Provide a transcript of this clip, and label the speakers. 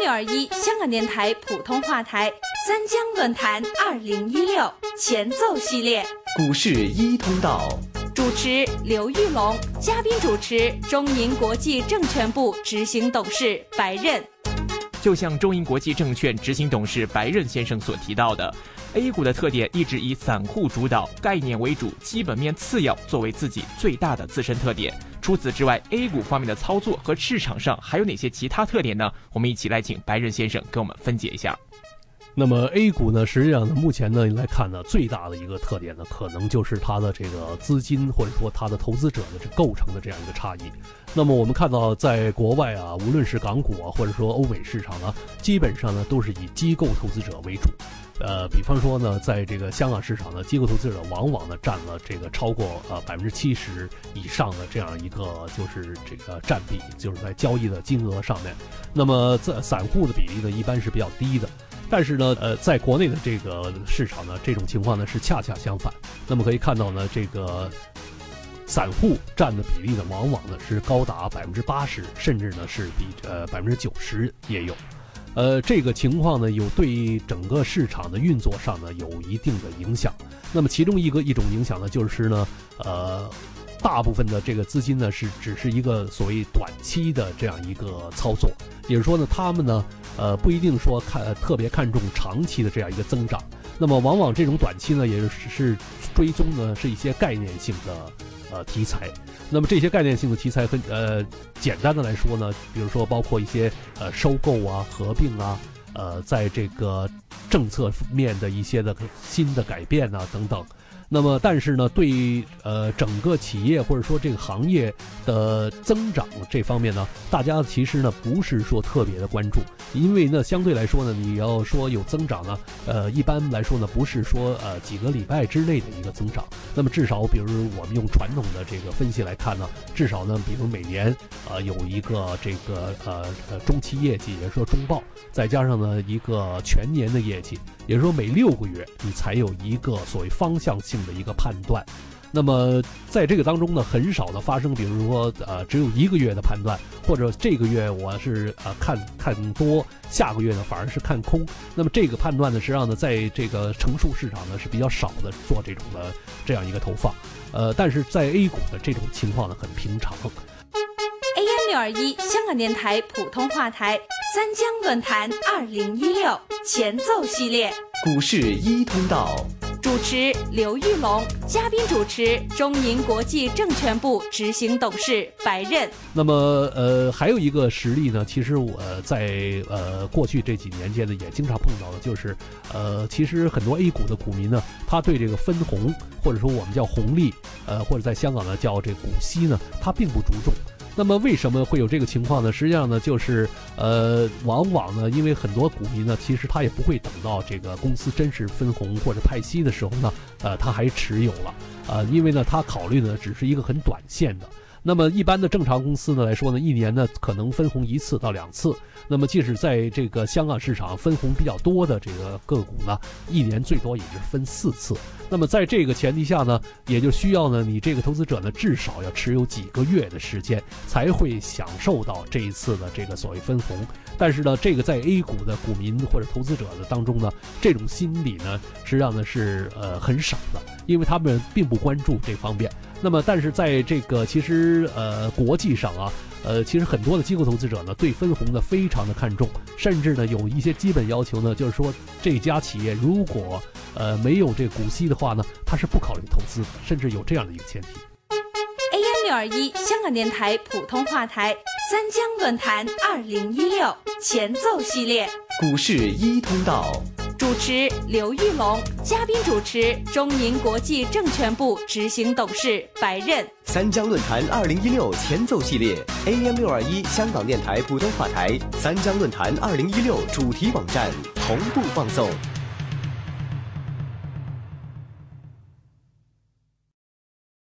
Speaker 1: 六二一香港电台普通话台三江论坛二零一六前奏系列，
Speaker 2: 股市一通道，
Speaker 1: 主持刘玉龙，嘉宾主持中银国际证券部执行董事白刃。
Speaker 3: 就像中银国际证券执行董事白任先生所提到的，A 股的特点一直以散户主导、概念为主、基本面次要作为自己最大的自身特点。除此之外，A 股方面的操作和市场上还有哪些其他特点呢？我们一起来请白任先生给我们分解一下。
Speaker 4: 那么 A 股呢，实际上呢，目前呢来看呢，最大的一个特点呢，可能就是它的这个资金或者说它的投资者的这构成的这样一个差异。那么我们看到，在国外啊，无论是港股啊，或者说欧美市场呢，基本上呢都是以机构投资者为主。呃，比方说呢，在这个香港市场呢，机构投资者往往呢占了这个超过呃百分之七十以上的这样一个就是这个占比，就是在交易的金额上面。那么在散户的比例呢，一般是比较低的。但是呢，呃，在国内的这个市场呢，这种情况呢是恰恰相反。那么可以看到呢，这个散户占的比例呢，往往呢是高达百分之八十，甚至呢是比呃百分之九十也有。呃，这个情况呢，有对整个市场的运作上呢有一定的影响。那么其中一个一种影响呢，就是呢，呃，大部分的这个资金呢是只是一个所谓短期的这样一个操作，也是说呢，他们呢。呃，不一定说看特别看重长期的这样一个增长，那么往往这种短期呢，也是是追踪呢是一些概念性的呃题材。那么这些概念性的题材，很呃简单的来说呢，比如说包括一些呃收购啊、合并啊，呃，在这个政策面的一些的新的改变啊等等。那么，但是呢，对呃整个企业或者说这个行业的增长这方面呢，大家其实呢不是说特别的关注，因为呢相对来说呢，你要说有增长呢，呃一般来说呢不是说呃几个礼拜之内的一个增长，那么至少比如我们用传统的这个分析来看呢，至少呢比如每年呃有一个这个呃呃中期业绩，也就是说中报，再加上呢一个全年的业绩。也就是说，每六个月你才有一个所谓方向性的一个判断，那么在这个当中呢，很少的发生，比如说呃，只有一个月的判断，或者这个月我是呃看看多，下个月呢反而是看空。那么这个判断呢，实际上呢，在这个成熟市场呢是比较少的做这种的这样一个投放，呃，但是在 A 股的这种情况呢很平常。
Speaker 1: AM 六二一香港电台普通话台。三江论坛二零一六前奏系列，
Speaker 2: 股市一通道，
Speaker 1: 主持刘玉龙，嘉宾主持中银国际证券部执行董事白任。
Speaker 4: 那么，呃，还有一个实例呢，其实我在呃过去这几年间呢，也经常碰到的，就是呃，其实很多 A 股的股民呢，他对这个分红或者说我们叫红利，呃，或者在香港呢叫这股息呢，他并不注重。那么为什么会有这个情况呢？实际上呢，就是呃，往往呢，因为很多股民呢，其实他也不会等到这个公司真实分红或者派息的时候呢，呃，他还持有了，呃，因为呢，他考虑的只是一个很短线的。那么一般的正常公司呢来说呢，一年呢可能分红一次到两次。那么即使在这个香港市场分红比较多的这个个股呢，一年最多也是分四次。那么在这个前提下呢，也就需要呢你这个投资者呢至少要持有几个月的时间，才会享受到这一次的这个所谓分红。但是呢，这个在 A 股的股民或者投资者的当中呢，这种心理呢实际上呢是呃很少的，因为他们并不关注这方面。那么，但是在这个其实呃国际上啊，呃其实很多的机构投资者呢对分红呢非常的看重，甚至呢有一些基本要求呢，就是说这家企业如果呃没有这股息的话呢，它是不考虑投资的，甚至有这样的一个前提。
Speaker 1: AM 六二一香港电台普通话台三江论坛二零一六前奏系列，
Speaker 2: 股市一通道。
Speaker 1: 主持刘玉龙，嘉宾主持中银国际证券部执行董事白任。
Speaker 2: 三江论坛二零一六前奏系列，AM 六二一香港电台普通话台三江论坛二零一六主题网站同步放送。